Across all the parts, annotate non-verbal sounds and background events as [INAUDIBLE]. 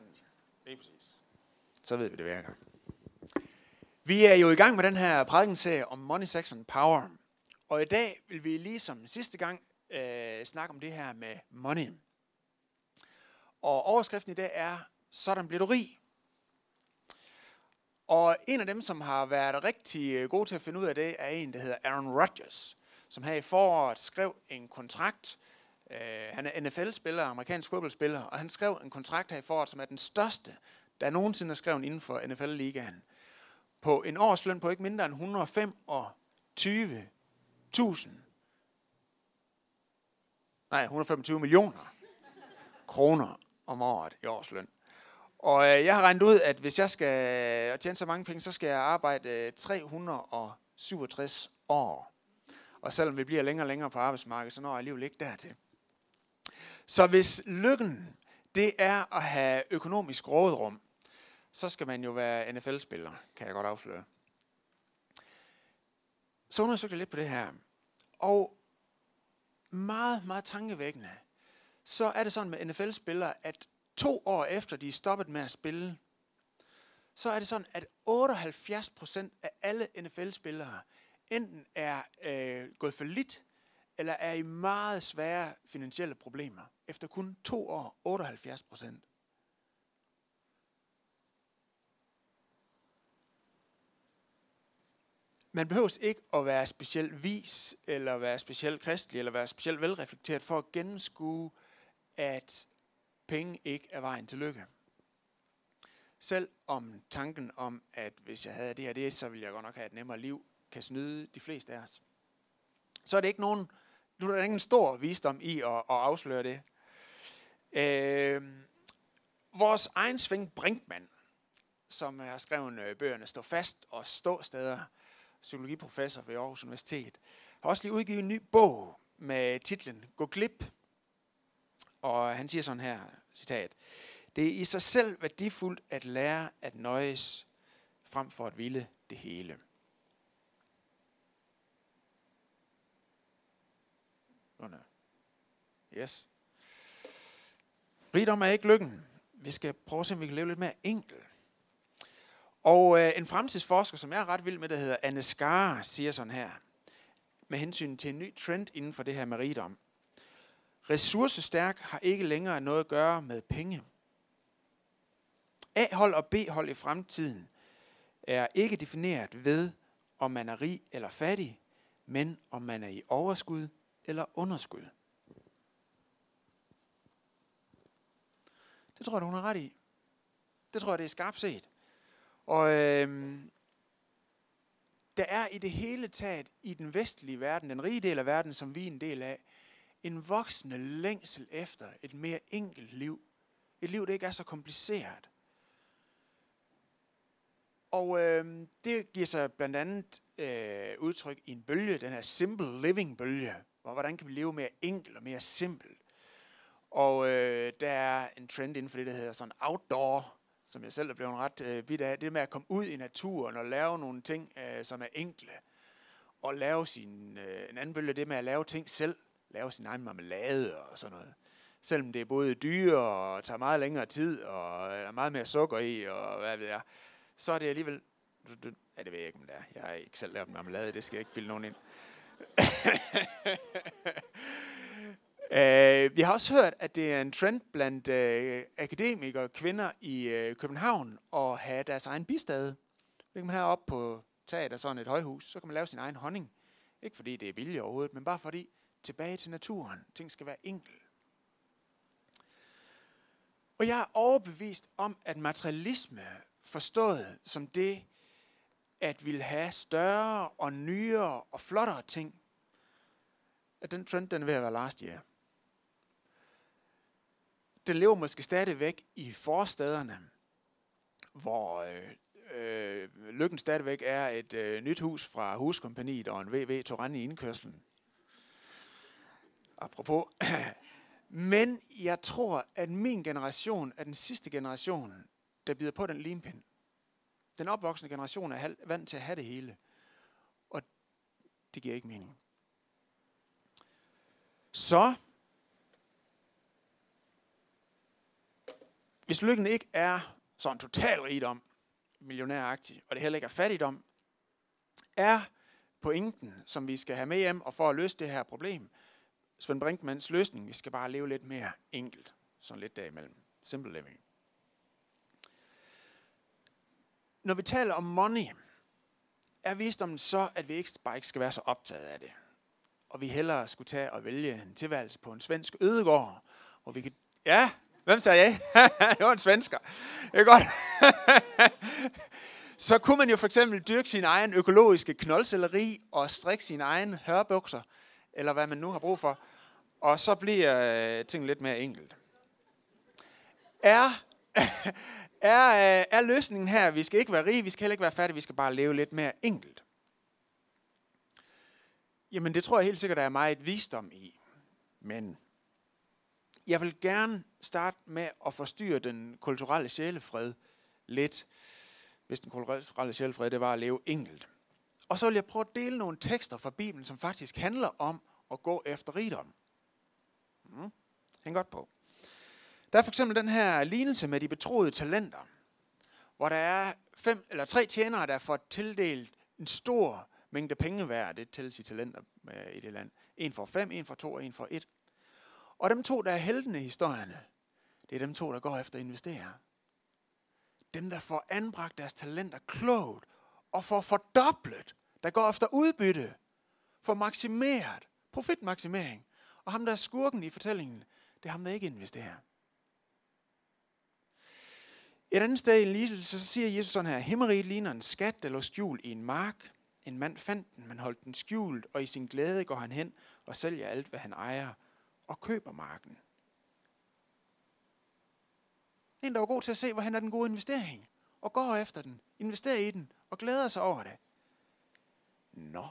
hinanden. Det er præcis. Så ved vi, det virker. Vi er jo i gang med den her prædikenserie om Money, Sex and Power. Og i dag vil vi ligesom sidste gang øh, snakke om det her med money. Og overskriften i dag er, sådan bliver du rig. Og en af dem, som har været rigtig øh, god til at finde ud af det, er en, der hedder Aaron Rodgers, som her i foråret skrev en kontrakt. Øh, han er NFL-spiller, amerikansk fodboldspiller, og han skrev en kontrakt her i foråret, som er den største, der nogensinde er skrevet inden for NFL-ligaen. På en årsløn på ikke mindre end 125.000 nej, 125 millioner kroner om året i årsløn. Og øh, jeg har regnet ud, at hvis jeg skal øh, tjene så mange penge, så skal jeg arbejde øh, 367 år. Og selvom vi bliver længere og længere på arbejdsmarkedet, så når jeg alligevel ikke dertil. Så hvis lykken, det er at have økonomisk rådrum, så skal man jo være NFL-spiller, kan jeg godt afsløre. Så undersøgte jeg lidt på det her. Og meget, meget tankevækkende, så er det sådan med NFL-spillere, at to år efter de er stoppet med at spille, så er det sådan, at 78% af alle NFL-spillere enten er øh, gået for lidt, eller er i meget svære finansielle problemer. Efter kun to år, 78 procent. Man behøver ikke at være specielt vis, eller være specielt kristelig, eller være specielt velreflekteret for at gennemskue, at penge ikke er vejen til lykke. Selv om tanken om, at hvis jeg havde det og det, så ville jeg godt nok have et nemmere liv, kan snyde de fleste af os. Så er det ikke nogen, nu er der ingen stor visdom i at, at afsløre det. Øh, vores egen Svend Brinkmann, som har skrevet øh, bøgerne Stå fast og Stå steder, psykologiprofessor ved Aarhus Universitet, har også lige udgivet en ny bog med titlen Gå glip. Og han siger sådan her, citat, det er i sig selv værdifuldt at lære at nøjes frem for at ville det hele. Under. Yes. Rigdom er ikke lykken. Vi skal prøve at se, om vi kan leve lidt mere enkelt. Og øh, en fremtidsforsker, som jeg er ret vild med, der hedder Anne Skar, siger sådan her, med hensyn til en ny trend inden for det her med rigdom. Ressourcestærk har ikke længere noget at gøre med penge. A-hold og B-hold i fremtiden er ikke defineret ved, om man er rig eller fattig, men om man er i overskud eller underskud. Det tror jeg, hun har ret i. Det tror jeg, det er skarpt set. Og øhm, der er i det hele taget i den vestlige verden, den rige del af verden, som vi er en del af, en voksende længsel efter et mere enkelt liv. Et liv, der ikke er så kompliceret. Og øh, det giver sig blandt andet øh, udtryk i en bølge, den her simple living bølge. Og hvordan kan vi leve mere enkelt og mere simpelt? Og øh, der er en trend inden for det, der hedder sådan outdoor, som jeg selv er blevet ret øh, vidt af. Det med at komme ud i naturen og lave nogle ting, øh, som er enkle. Og lave sin, øh, en anden bølge, det med at lave ting selv lave sin egen marmelade og sådan noget. Selvom det er både dyre og tager meget længere tid, og øh, der er meget mere sukker i, og hvad ved jeg, så er det alligevel... Ja, det ved jeg ikke, om det er. Jeg har ikke selv lavet marmelade, det skal jeg ikke bilde nogen ind. Uh, [COUGHS] vi har også hørt, at det er en trend blandt uh, akademikere og kvinder i uh, København at have deres egen bistade. Det kan man have op på taget af sådan et højhus, så kan man lave sin egen honning. Ikke fordi det er billigt overhovedet, men bare fordi tilbage til naturen. Ting skal være enkel. Og jeg er overbevist om, at materialisme forstået som det, at vil have større og nyere og flottere ting, at den trend, den er ved at være last year. Den lever måske stadigvæk i forstederne, hvor øh, øh, lykken stadigvæk er et øh, nyt hus fra huskompaniet og en VV Torrent i indkørslen apropos. [CLEARS THROAT] Men jeg tror, at min generation er den sidste generation, der bider på den limpind. Den opvoksende generation er vant til at have det hele. Og det giver ikke mening. Så hvis lykken ikke er sådan total rigdom, millionæragtig, og det heller ikke er fattigdom, er pointen, som vi skal have med hjem og for at løse det her problem, Svend Brinkmans løsning, vi skal bare leve lidt mere enkelt, sådan lidt derimellem. Simple living. Når vi taler om money, er visdommen så, at vi ikke bare ikke skal være så optaget af det. Og vi hellere skulle tage og vælge en tilværelse på en svensk ødegård, hvor vi kan... Ja, hvem sagde jeg? [LAUGHS] det var en svensker. Det er godt. [LAUGHS] så kunne man jo for eksempel dyrke sin egen økologiske knoldcelleri og strikke sin egen hørbukser, eller hvad man nu har brug for. Og så bliver øh, lidt mere enkelt. Er, [LAUGHS] er, øh, er løsningen her, vi skal ikke være rige, vi skal heller ikke være fattige, vi skal bare leve lidt mere enkelt? Jamen det tror jeg helt sikkert, der er meget visdom i. Men jeg vil gerne starte med at forstyrre den kulturelle sjælefred lidt, hvis den kulturelle sjælefred det var at leve enkelt. Og så vil jeg prøve at dele nogle tekster fra Bibelen, som faktisk handler om at gå efter rigdom. Mm. Hæng godt på. Der er for eksempel den her lignelse med de betroede talenter, hvor der er fem eller tre tjenere, der får tildelt en stor mængde penge hver, Det tælles i talenter øh, i det land. En for fem, en for to og en for et. Og dem to, der er heltene i historierne, det er dem to, der går efter at investere. Dem, der får anbragt deres talenter klogt og får fordoblet, der går efter udbytte, får maksimeret, profitmaksimering. Og ham, der er skurken i fortællingen, det er ham, der ikke investerer. Et andet sted i en lignelse, så siger Jesus sådan her, Himmeriget ligner en skat, der lå skjult i en mark. En mand fandt den, men holdt den skjult, og i sin glæde går han hen og sælger alt, hvad han ejer, og køber marken. En, der var god til at se, hvor han er den gode investering, og går efter den, investerer i den, og glæder sig over det. Nå.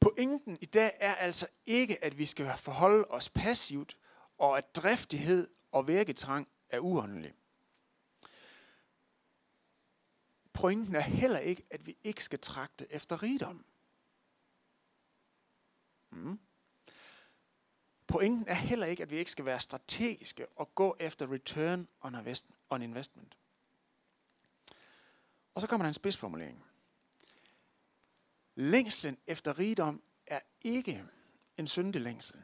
Pointen i dag er altså ikke, at vi skal forholde os passivt, og at driftighed og virketrang er uåndelig. Pointen er heller ikke, at vi ikke skal trakte efter rigdom. Mm. Pointen er heller ikke, at vi ikke skal være strategiske og gå efter return on investment. Og så kommer der en spidsformulering. Længslen efter rigdom er ikke en syndig længsel.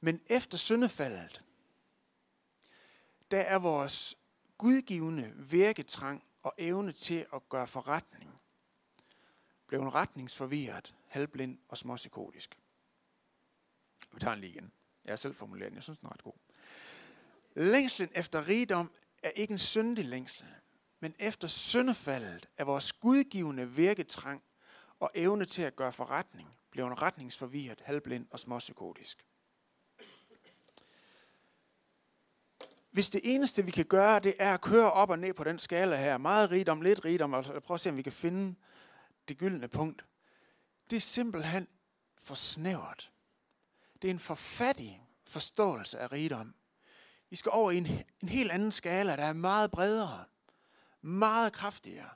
Men efter syndefaldet, der er vores gudgivende virketrang og evne til at gøre forretning blev en retningsforvirret, halvblind og småpsykotisk. Vi tager den lige igen. Jeg er selv formuleret jeg synes den er ret god. Længslen efter rigdom er ikke en syndig længsel, men efter syndefaldet er vores gudgivende virketrang og evne til at gøre forretning blev en retningsforvirret, halvblind og småpsykotisk. Hvis det eneste, vi kan gøre, det er at køre op og ned på den skala her, meget rigdom, lidt rigdom, og prøve at se, om vi kan finde det gyldne punkt, det er simpelthen for snævert. Det er en forfattig forståelse af rigdom. Vi skal over i en, en helt anden skala, der er meget bredere, meget kraftigere,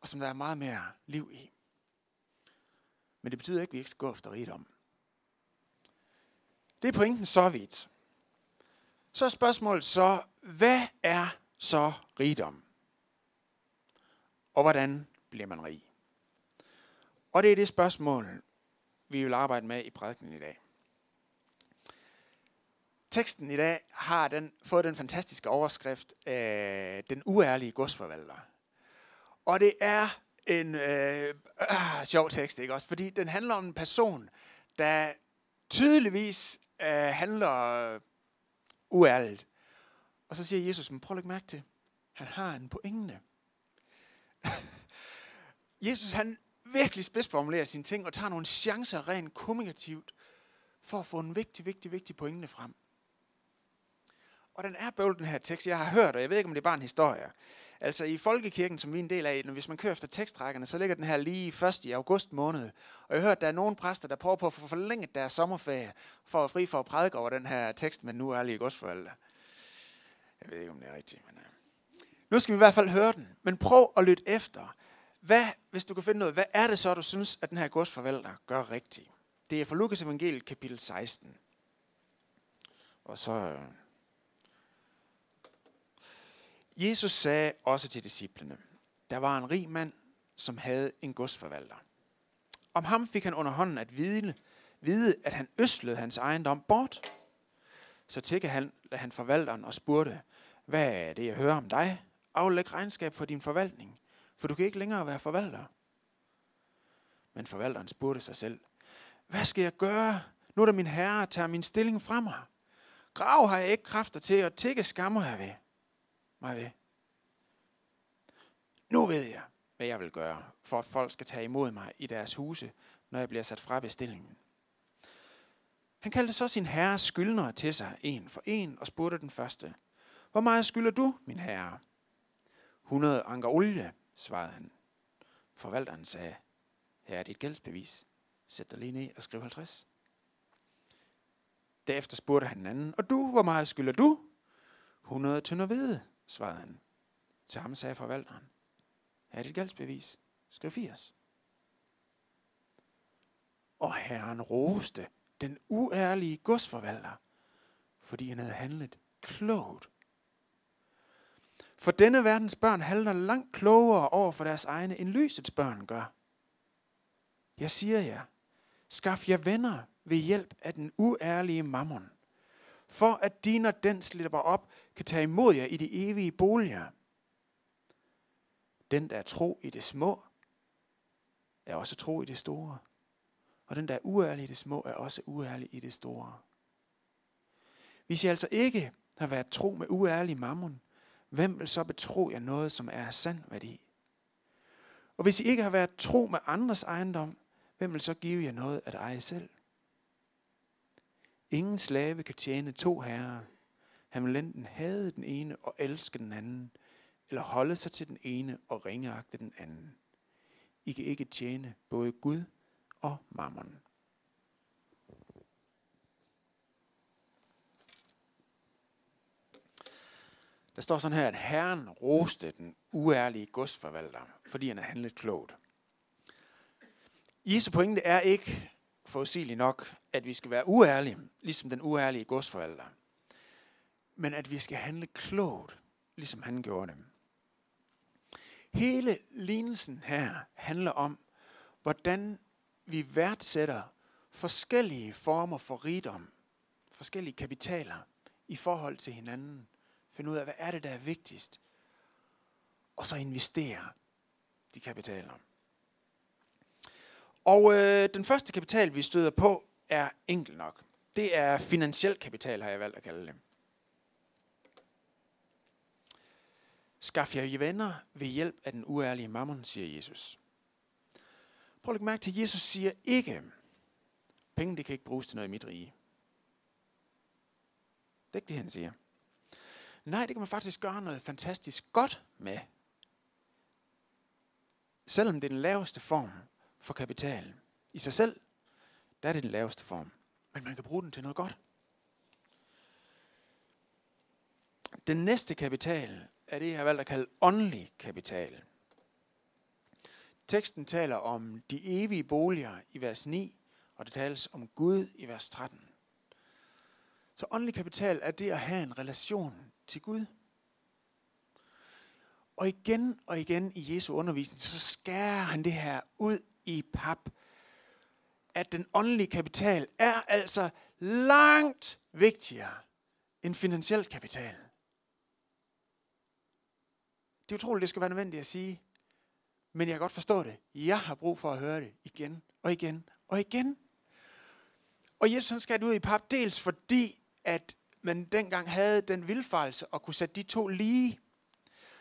og som der er meget mere liv i. Men det betyder ikke, at vi ikke skal gå efter rigdom. Det er pointen så vidt. Så er spørgsmålet så, hvad er så rigdom? Og hvordan bliver man rig? Og det er det spørgsmål, vi vil arbejde med i prædiken i dag. Teksten i dag har den, fået den fantastiske overskrift øh, Den uærlige godsforvalter. Og det er en øh, øh, sjov tekst, ikke også? Fordi den handler om en person, der tydeligvis øh, handler uærligt. Og så siger Jesus, men prøv at lægge mærke til, han har en pointe. [LAUGHS] Jesus han virkelig spidsformulerer sine ting og tager nogle chancer rent kommunikativt for at få en vigtig, vigtig, vigtig pointe frem. Og den er bøvlet, den her tekst. Jeg har hørt, og jeg ved ikke, om det er bare en historie. Altså i Folkekirken, som vi er en del af, når hvis man kører efter tekstrækkerne, så ligger den her lige først i august måned. Og jeg har hørt, at der er nogle præster, der prøver på at få forlænget deres sommerferie, for at fri for at prædike over den her tekst, men nu er lige godsforældre. Jeg ved ikke, om det er rigtigt, men... Øh. Nu skal vi i hvert fald høre den, men prøv at lytte efter. Hvad, hvis du kan finde noget, hvad er det så, du synes, at den her godsforvalter gør rigtigt? Det er fra Lukas evangeliet kapitel 16. Og så... Øh, Jesus sagde også til disciplene, der var en rig mand, som havde en godsforvalter. Om ham fik han under hånden at vide, vide at han øslede hans ejendom bort. Så tækkede han, han forvalteren og spurgte, hvad er det, jeg hører om dig? Aflæg regnskab for din forvaltning, for du kan ikke længere være forvalter. Men forvalteren spurgte sig selv, hvad skal jeg gøre, nu da min herre tager min stilling fra mig? Grav har jeg ikke kræfter til, og tække skammer jeg ved. Mig ved. Nu ved jeg, hvad jeg vil gøre, for at folk skal tage imod mig i deres huse, når jeg bliver sat fra bestillingen. Han kaldte så sin herres skyldnere til sig, en for en, og spurgte den første, Hvor meget skylder du, min herre? 100 anker olie, svarede han. Forvalteren sagde, her er dit gældsbevis. Sæt dig lige ned og skriv 50. Derefter spurgte han den anden, og du, hvor meget skylder du? 100 tynder hvede, svarede han. Til ham sagde forvalteren, her er dit gældsbevis. Skriv 80. Og herren roste den uærlige godsforvalter, fordi han havde handlet klogt. For denne verdens børn handler langt klogere over for deres egne, end lysets børn gør. Jeg siger jer, skaf jer venner ved hjælp af den uærlige mammon, for at de, når den slipper op, kan tage imod jer i de evige boliger. Den, der er tro i det små, er også tro i det store. Og den, der er uærlig i det små, er også uærlig i det store. Hvis I altså ikke har været tro med uærlig mammon, hvem vil så betro jer noget, som er sand værdi? Og hvis I ikke har været tro med andres ejendom, hvem vil så give jer noget at eje selv? Ingen slave kan tjene to herrer. Han vil enten hade den ene og elske den anden, eller holde sig til den ene og ringeagte den anden. I kan ikke tjene både Gud og mammon. Der står sådan her, at Herren roste den uærlige godsforvalter, fordi han havde handlet klogt. Jesu pointe er ikke forudsigeligt nok, at vi skal være uærlige, ligesom den uærlige godsforælder. Men at vi skal handle klogt, ligesom han gjorde det. Hele lignelsen her handler om, hvordan vi værdsætter forskellige former for rigdom, forskellige kapitaler i forhold til hinanden. Finde ud af, hvad er det, der er vigtigst. Og så investere de kapitaler. Og øh, den første kapital, vi støder på, er enkel nok. Det er finansiel kapital, har jeg valgt at kalde det. Skaff jer venner ved hjælp af den uærlige mammon, siger Jesus. Prøv at lægge mærke til, at Jesus siger ikke, penge det kan ikke bruges til noget i mit rige. Det er ikke det, han siger. Nej, det kan man faktisk gøre noget fantastisk godt med. Selvom det er den laveste form for kapital. I sig selv, der er det den laveste form. Men man kan bruge den til noget godt. Den næste kapital er det, jeg har valgt at kalde åndelig kapital. Teksten taler om de evige boliger i vers 9, og det tales om Gud i vers 13. Så åndelig kapital er det at have en relation til Gud. Og igen og igen i Jesu undervisning, så skærer han det her ud i pap, at den åndelige kapital er altså langt vigtigere end finansiel kapital. Det er utroligt, det skal være nødvendigt at sige, men jeg kan godt forstå det. Jeg har brug for at høre det igen og igen og igen. Og Jesus han skal ud i pap, dels fordi, at man dengang havde den vilfarelse at kunne sætte de to lige.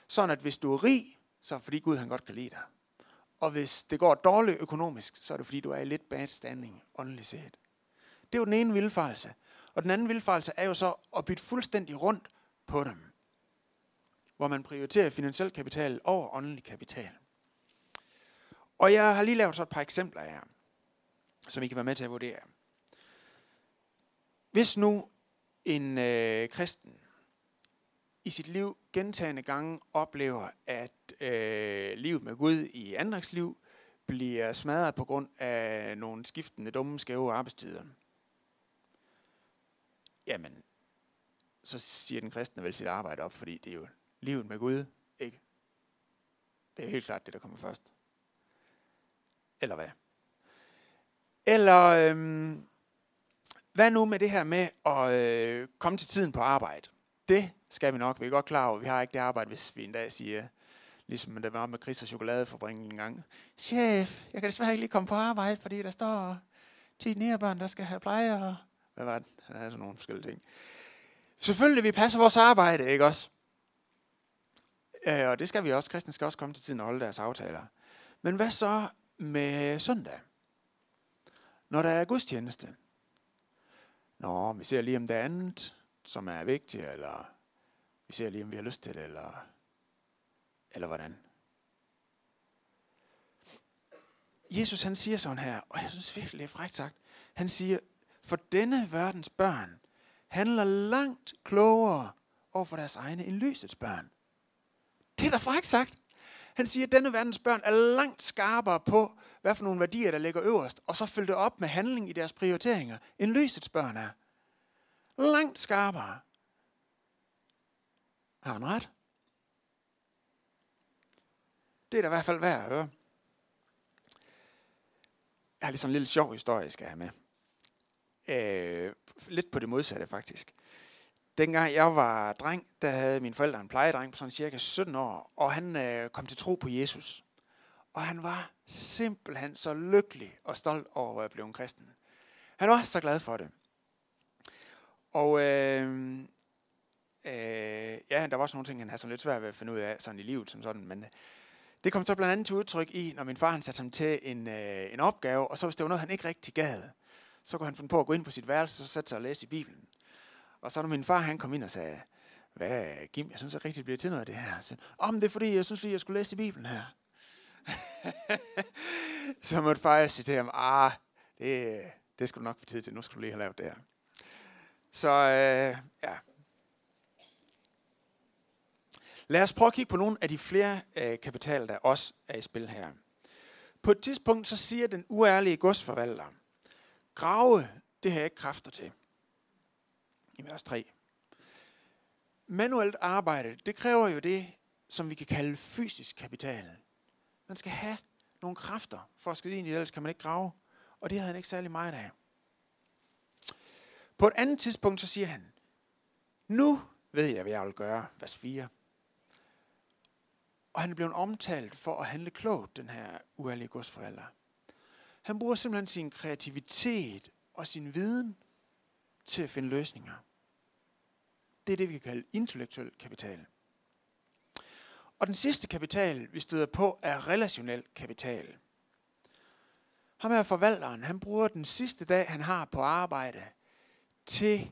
Sådan at hvis du er rig, så er fordi Gud han godt kan lide dig. Og hvis det går dårligt økonomisk, så er det fordi, du er i lidt bad standing åndeligt set. Det er jo den ene vildfarelse. Og den anden vildfarelse er jo så at bytte fuldstændig rundt på dem. Hvor man prioriterer finansiel kapital over åndelig kapital. Og jeg har lige lavet så et par eksempler her, som I kan være med til at vurdere. Hvis nu en øh, kristen i sit liv gentagende gange oplever, at øh, livet med Gud i andragsliv bliver smadret på grund af nogle skiftende dumme, skæve arbejdstider, jamen, så siger den kristne vel sit arbejde op, fordi det er jo livet med Gud, ikke? Det er helt klart det, der kommer først. Eller hvad? Eller øhm, hvad nu med det her med at øh, komme til tiden på arbejde? Det skal vi nok. Vi er godt klar over, vi har ikke det arbejde, hvis vi en dag siger, ligesom det var med Chris og chokoladefabrikken en gang. Chef, jeg kan desværre ikke lige komme på arbejde, fordi der står 10 nærbørn, der skal have pleje. Og hvad var det? Der er sådan nogle forskellige ting. Selvfølgelig, vi passer vores arbejde, ikke også? Øh, og det skal vi også. Kristne skal også komme til tiden og holde deres aftaler. Men hvad så med søndag? Når der er gudstjeneste? Nå, vi ser lige om det andet, som er vigtigt, eller ser lige om vi har lyst til det, eller, eller hvordan. Jesus han siger sådan her, og jeg synes virkelig, det er frækt sagt. Han siger, for denne verdens børn handler langt klogere over for deres egne end lysets børn. Det er da frækt sagt. Han siger, at denne verdens børn er langt skarpere på, hvad for nogle værdier, der ligger øverst, og så følge det op med handling i deres prioriteringer, end lysets børn er. Langt skarpere. Har han ret? Det er da i hvert fald værd at høre. Jeg har lige sådan en lille sjov historie, skal jeg have med. Øh, lidt på det modsatte, faktisk. Dengang jeg var dreng, der havde mine forældre en plejedreng på sådan cirka 17 år, og han øh, kom til tro på Jesus. Og han var simpelthen så lykkelig og stolt over at blive en kristen. Han var så glad for det. Og øh, øh, ja, der var også nogle ting, han havde sådan lidt svært ved at finde ud af sådan i livet som sådan, men øh, det kom så blandt andet til udtryk i, når min far han satte ham til en, øh, en opgave, og så hvis det var noget, han ikke rigtig gad, så kunne han finde på at gå ind på sit værelse, og så sætte sig og læse i Bibelen. Og så når min far han kom ind og sagde, hvad Kim, jeg synes ikke rigtig, det bliver til noget af det her. Så, Om oh, det er fordi, jeg synes lige, jeg skulle læse i Bibelen her. [LAUGHS] så måtte far sige til ham, ah, det, det skal du nok få tid til, nu skal du lige have lavet det her. Så øh, ja. Lad os prøve at kigge på nogle af de flere øh, kapitaler, der også er i spil her. På et tidspunkt så siger den uærlige godsforvalter, grave, det har jeg ikke kræfter til. I vers 3. Manuelt arbejde, det kræver jo det, som vi kan kalde fysisk kapital. Man skal have nogle kræfter for at skyde ind i ellers kan man ikke grave. Og det havde han ikke særlig meget af. På et andet tidspunkt, så siger han, nu ved jeg, hvad jeg vil gøre, vers 4. Og han er blevet omtalt for at handle klogt, den her uærlige godsforælder. Han bruger simpelthen sin kreativitet og sin viden til at finde løsninger. Det er det, vi kan kalde intellektuel kapital. Og den sidste kapital, vi støder på, er relationel kapital. Ham her forvalteren, han bruger den sidste dag, han har på arbejde, til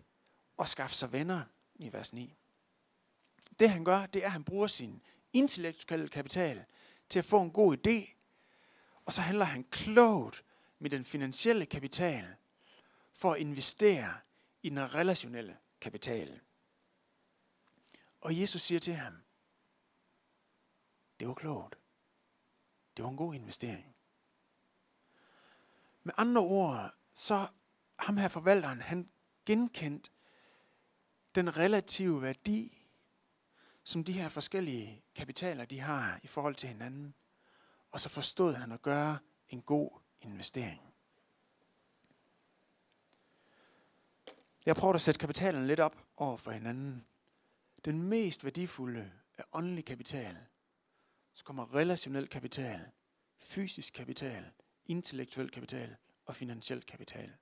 at skaffe sig venner i vers 9. Det han gør, det er, at han bruger sin intellektuelle kapital til at få en god idé, og så handler han klogt med den finansielle kapital for at investere i den relationelle kapital. Og Jesus siger til ham, det var klogt. Det var en god investering. Med andre ord, så ham her forvalteren, han genkendt den relative værdi, som de her forskellige kapitaler, de har i forhold til hinanden. Og så forstod han at gøre en god investering. Jeg prøver at sætte kapitalen lidt op over for hinanden. Den mest værdifulde er åndelig kapital. Så kommer relationel kapital, fysisk kapital, intellektuel kapital og finansiel kapital.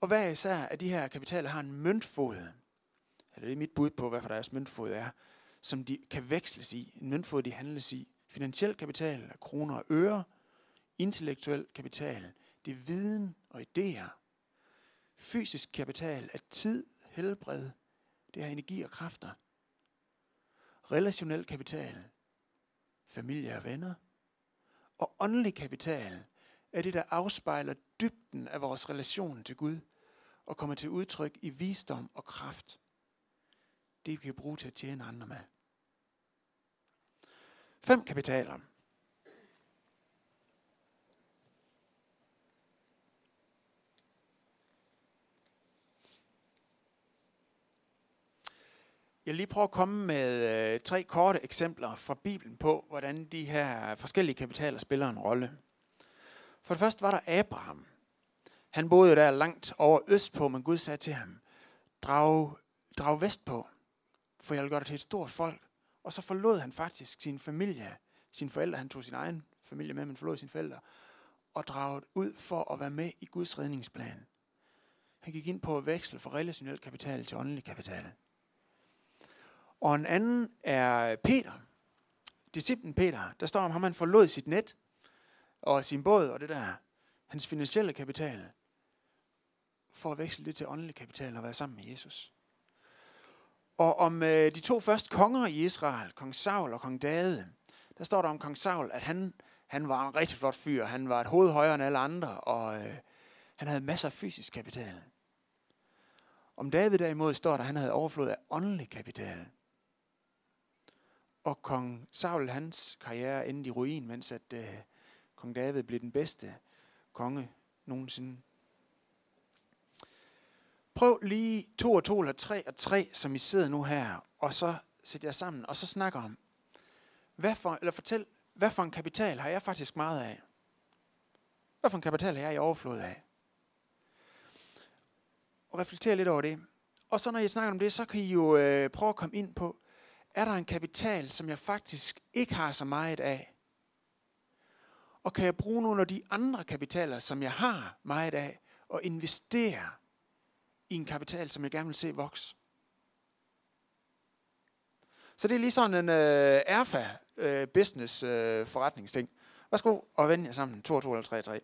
Og hver især af de her kapitaler har en møntfod eller det er mit bud på, hvad for deres møntfod er, som de kan veksles i. En møntfod, de handles i. Finansiel kapital er kroner og øre. Intellektuel kapital, det er viden og idéer. Fysisk kapital er tid, helbred, det er energi og kræfter. Relationel kapital, familie og venner. Og åndelig kapital er det, der afspejler dybden af vores relation til Gud og kommer til udtryk i visdom og kraft det vi kan bruge til at tjene andre med. Fem kapitaler. Jeg vil lige prøve at komme med øh, tre korte eksempler fra Bibelen på, hvordan de her forskellige kapitaler spiller en rolle. For det første var der Abraham. Han boede jo der langt over øst på, men Gud sagde til ham, drag, drag vest på for jeg vil gøre dig til et stort folk. Og så forlod han faktisk sin familie, sine forældre. Han tog sin egen familie med, men forlod sine forældre. Og draget ud for at være med i Guds redningsplan. Han gik ind på at veksle fra relationel kapital til åndelig kapital. Og en anden er Peter. Disciplen Peter. Der står om ham, han forlod sit net og sin båd og det der. Hans finansielle kapital. For at veksle det til åndelig kapital og være sammen med Jesus. Og om øh, de to første konger i Israel, kong Saul og kong David, der står der om kong Saul, at han, han var en rigtig flot fyr. Han var et hoved højere end alle andre, og øh, han havde masser af fysisk kapital. Om David derimod står der, at han havde overflod af åndelig kapital. Og kong Saul, hans karriere endte i ruin, mens at øh, kong David blev den bedste konge nogensinde. Prøv lige to og to eller tre og tre, som I sidder nu her, og så sætter jeg sammen, og så snakker om, hvad for, eller fortæl, hvad for en kapital har jeg faktisk meget af? Hvad for en kapital har jeg i overflod af? Og reflektere lidt over det. Og så når I snakker om det, så kan I jo øh, prøve at komme ind på, er der en kapital, som jeg faktisk ikke har så meget af? Og kan jeg bruge nogle af de andre kapitaler, som jeg har meget af, og investere i en kapital, som jeg gerne vil se vokse? Så det er lige sådan en øh, erfa øh, business øh, forretningsting. Værsgo og vend jer sammen. 2, 2 eller 3, 3.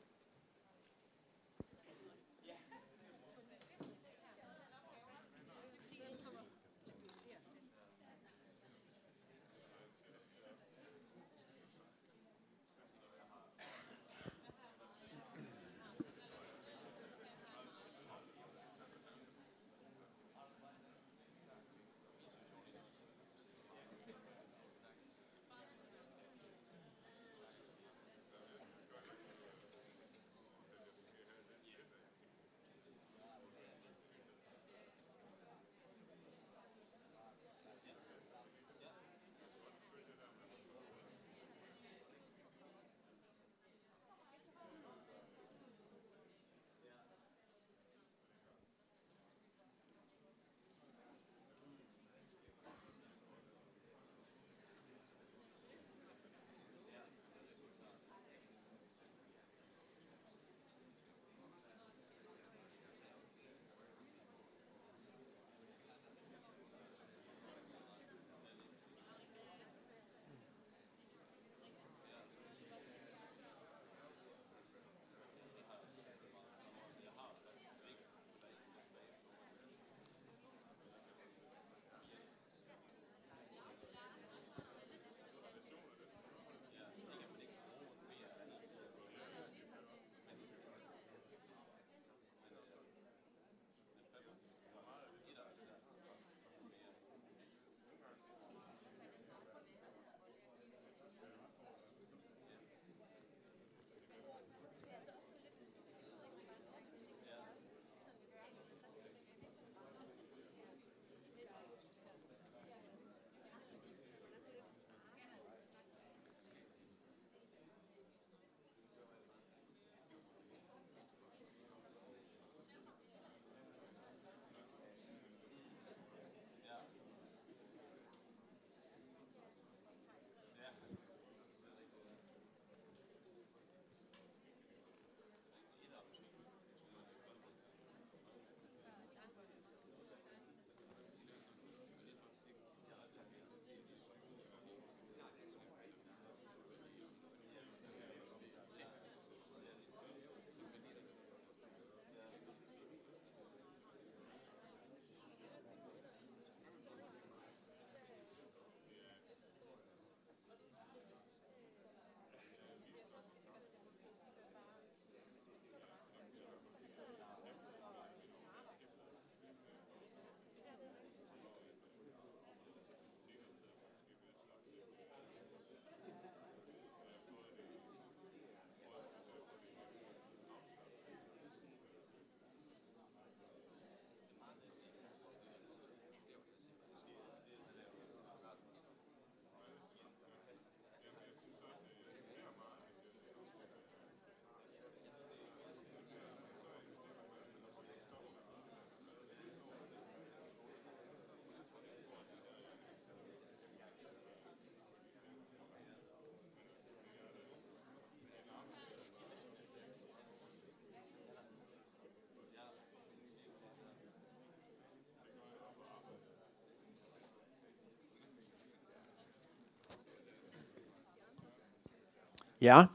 Ja.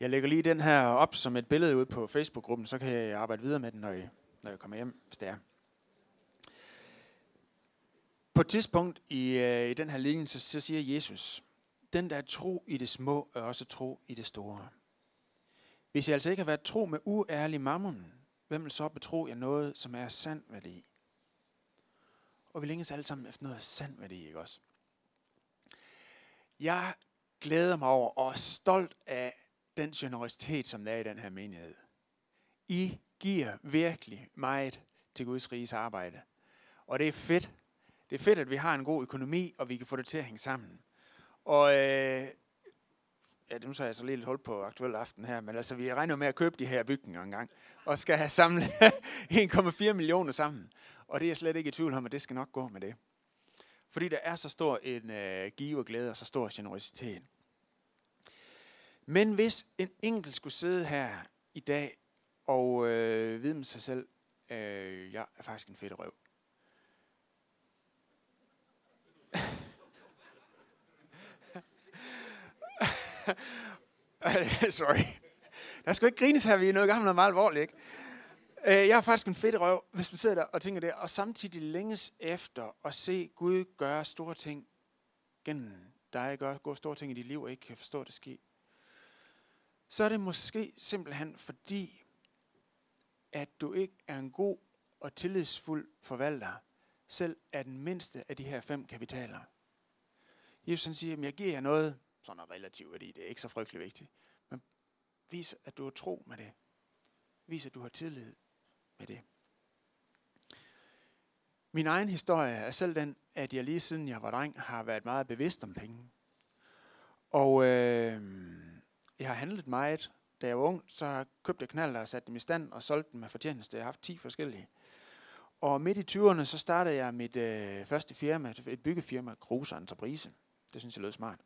Jeg lægger lige den her op som et billede ud på Facebook-gruppen, så kan jeg arbejde videre med den, når jeg, når jeg kommer hjem, hvis det er. På et tidspunkt i, øh, i den her lignelse, så siger Jesus, den der er tro i det små, er også tro i det store. Hvis jeg altså ikke har været tro med uærlig mammon, hvem vil så betro jer noget, som er sand værdi? Og vi længes alle sammen efter noget sand værdi, ikke også? Jeg glæder mig over og er stolt af den generositet, som der er i den her menighed. I giver virkelig meget til Guds riges arbejde. Og det er fedt. Det er fedt, at vi har en god økonomi, og vi kan få det til at hænge sammen. Og øh, ja, nu så jeg så lige lidt hold på aktuel aften her, men altså, vi regner med at købe de her bygninger en gang, og skal have samlet [LAUGHS] 1,4 millioner sammen. Og det er jeg slet ikke i tvivl om, at det skal nok gå med det. Fordi der er så stor en øh, give og glæde og så stor generositet. Men hvis en enkelt skulle sidde her i dag og øh, vide med sig selv, øh, jeg er faktisk en fedt røv. [LAUGHS] Sorry. Der skal ikke grines her, vi er noget gammelt meget alvorligt, ikke? Øh, jeg er faktisk en fedt røv, hvis man sidder der og tænker det, og samtidig længes efter at se Gud gøre store ting gennem dig, gør, store ting i dit liv, og ikke kan forstå det ske. Så er det måske simpelthen fordi, at du ikke er en god og tillidsfuld forvalter, selv af den mindste af de her fem kapitaler. Jesus han siger, at jeg giver jer noget, sådan er relativt værdi, det er ikke så frygtelig vigtigt. Men vis, at du er tro med det. Vis, at du har tillid med det. Min egen historie er selv den, at jeg lige siden jeg var dreng, har været meget bevidst om penge. Og øh, jeg har handlet meget. Da jeg var ung, så købte jeg knaller og satte dem i stand og solgte dem med fortjeneste. Jeg har haft 10 forskellige. Og midt i 20'erne, så startede jeg mit øh, første firma, et byggefirma, Kruse Entreprise. Det synes jeg lød smart.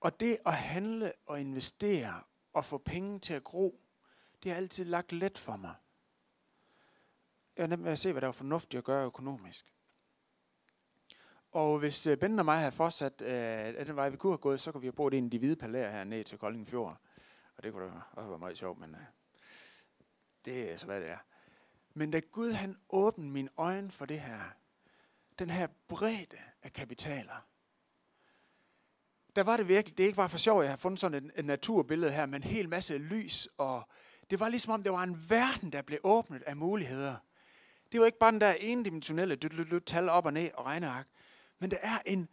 Og det at handle og investere og få penge til at gro, det har altid lagt let for mig. Jeg har nemt at se, hvad der er fornuftigt at gøre økonomisk. Og hvis øh, Ben Bente og mig havde fortsat øh, den vej, vi kunne have gået, så kunne vi have boet i en af de hvide palæer her ned til Kolding Fjord. Og det kunne da også være meget sjovt, men øh, det er så, hvad det er. Men da Gud han åbnede mine øjne for det her, den her bredde af kapitaler, der var det virkelig, det er ikke bare for sjov, jeg har fundet sådan et, et naturbillede her, men en hel masse lys, og det var ligesom om, det var en verden, der blev åbnet af muligheder. Det var ikke bare den der ene dimensionelle tal op og ned og regneark, men der er en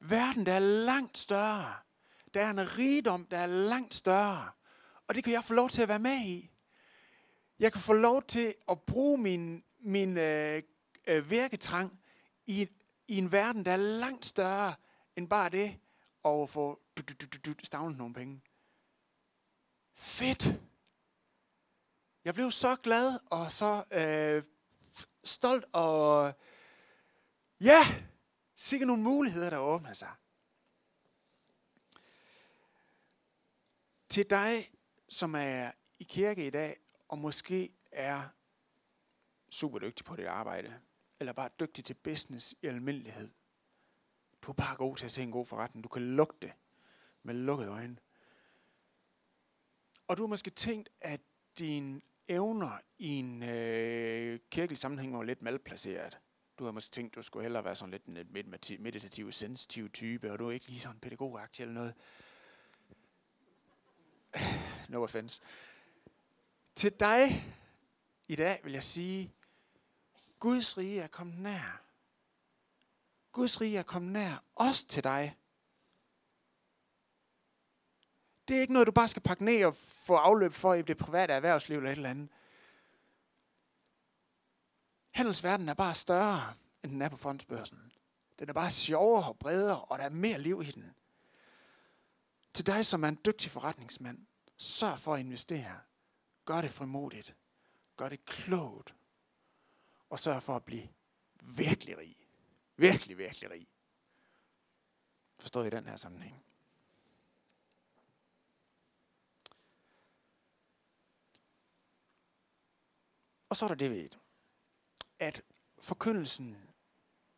verden, der er langt større. Der er en rigdom, der er langt større. Og det kan jeg få lov til at være med i. Jeg kan få lov til at bruge min, min øh, øh, virketrang i, i en verden, der er langt større end bare det, og få stavnet nogle penge. Fedt! Jeg blev så glad og så øh, stolt og ja, Sikke nogle muligheder, der åbner sig. Til dig, som er i kirke i dag, og måske er super dygtig på dit arbejde, eller bare dygtig til business i almindelighed, du er bare god til at se en god forretning. Du kan lugte det med lukkede øjne. Og du har måske tænkt, at dine evner i en øh, kirkelig sammenhæng var lidt malplaceret. Du har måske tænkt, du skulle hellere være sådan lidt en meditativ, sensitiv type, og du er ikke lige sådan pædagogagtig eller noget. [SIGHS] No offense. Til dig i dag vil jeg sige, Guds rige er kommet nær. Guds rige er kommet nær, også til dig. Det er ikke noget, du bare skal pakke ned og få afløb for i det private erhvervsliv eller et eller andet. Handelsverdenen er bare større, end den er på fondsbørsen. Den er bare sjovere og bredere, og der er mere liv i den. Til dig, som er en dygtig forretningsmand, sørg for at investere. Gør det frimodigt. Gør det klogt. Og sørg for at blive virkelig rig. Virkelig, virkelig rig. Forstået i den her sammenhæng. Og så er der det ved, at forkyndelsen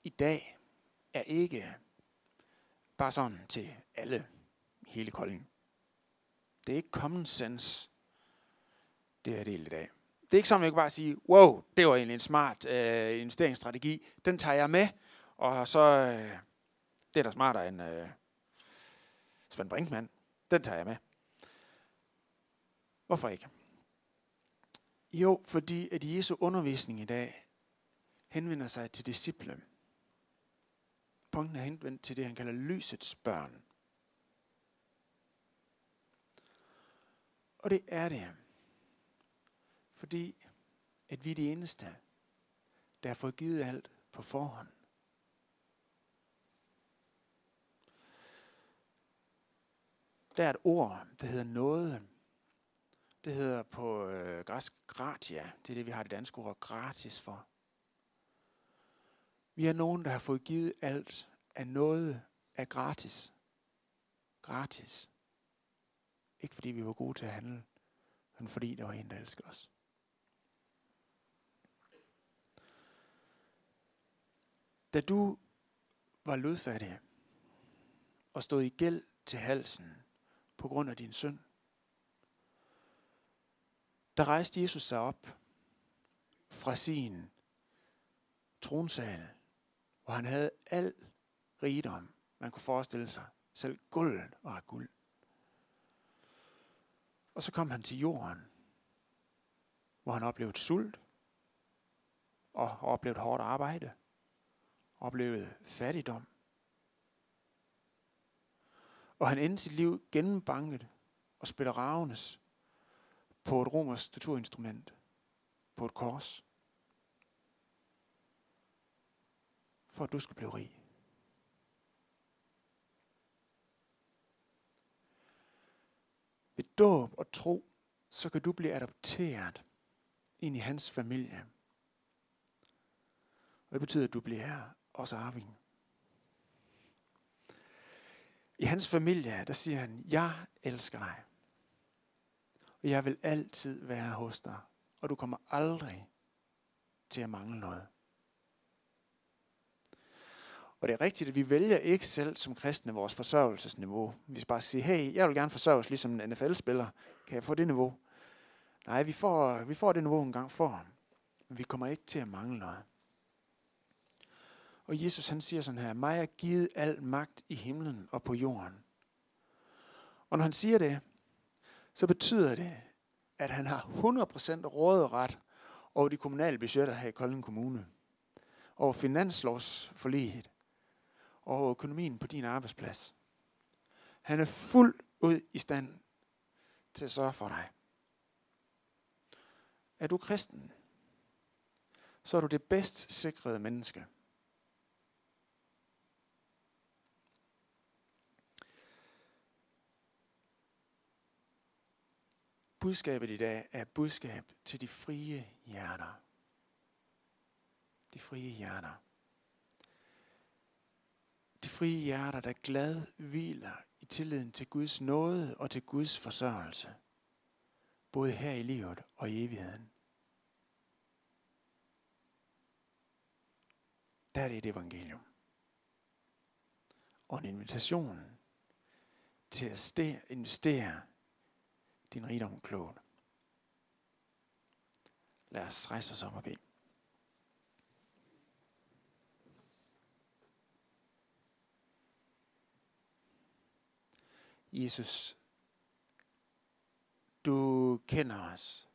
i dag er ikke bare sådan til alle hele Kolding. Det er ikke common sense, det er det i dag. Det er ikke sådan, at jeg kan bare sige, wow, det var egentlig en smart øh, investeringsstrategi. Den tager jeg med, og så, øh, det er da smartere end øh, Svend Brinkmann. Den tager jeg med. Hvorfor ikke? Jo, fordi at Jesu undervisning i dag henvender sig til disciple. Punkten er henvendt til det, han kalder lysets børn. Og det er det, fordi at vi er de eneste, der har fået givet alt på forhånd. Der er et ord, der hedder noget. Det hedder på øh, græsk gratia. Det er det, vi har det danske ord gratis for. Vi er nogen, der har fået givet alt af noget af gratis. Gratis. Ikke fordi vi var gode til at handle, men fordi der var en, der elskede os. Da du var lødfattig og stod i gæld til halsen på grund af din synd, der rejste Jesus sig op fra sin tronsal, hvor han havde al rigdom, man kunne forestille sig. Selv guldet var guld. Og så kom han til jorden, hvor han oplevede sult, og oplevede hårdt arbejde, oplevede fattigdom. Og han endte sit liv gennembanket og spiller ravenes på et romersk torturinstrument, på et kors, for at du skal blive rig. Ved dåb og tro, så kan du blive adopteret ind i hans familie. Og det betyder, at du bliver også arving. I hans familie, der siger han, jeg elsker dig. Og jeg vil altid være hos dig. Og du kommer aldrig til at mangle noget. Og det er rigtigt, at vi vælger ikke selv som kristne vores forsørgelsesniveau. Vi skal bare sige, hey, jeg vil gerne forsørges ligesom en NFL-spiller. Kan jeg få det niveau? Nej, vi får, vi får det niveau en gang for. Men vi kommer ikke til at mangle noget. Og Jesus han siger sådan her, mig er givet al magt i himlen og på jorden. Og når han siger det, så betyder det, at han har 100% råderet over de kommunale budgetter her i Kolding Kommune. Over finanslovsforliget. Over økonomien på din arbejdsplads. Han er fuldt ud i stand til at sørge for dig. Er du kristen, så er du det bedst sikrede menneske. Budskabet i dag er budskab til de frie hjerter. De frie hjerter. De frie hjerter, der glad hviler i tilliden til Guds nåde og til Guds forsørgelse. Både her i livet og i evigheden. Der er det et evangelium. Og en invitation til at investere din rigdom klogt. Lad os rejse os op og bede. Jesus, du kender os.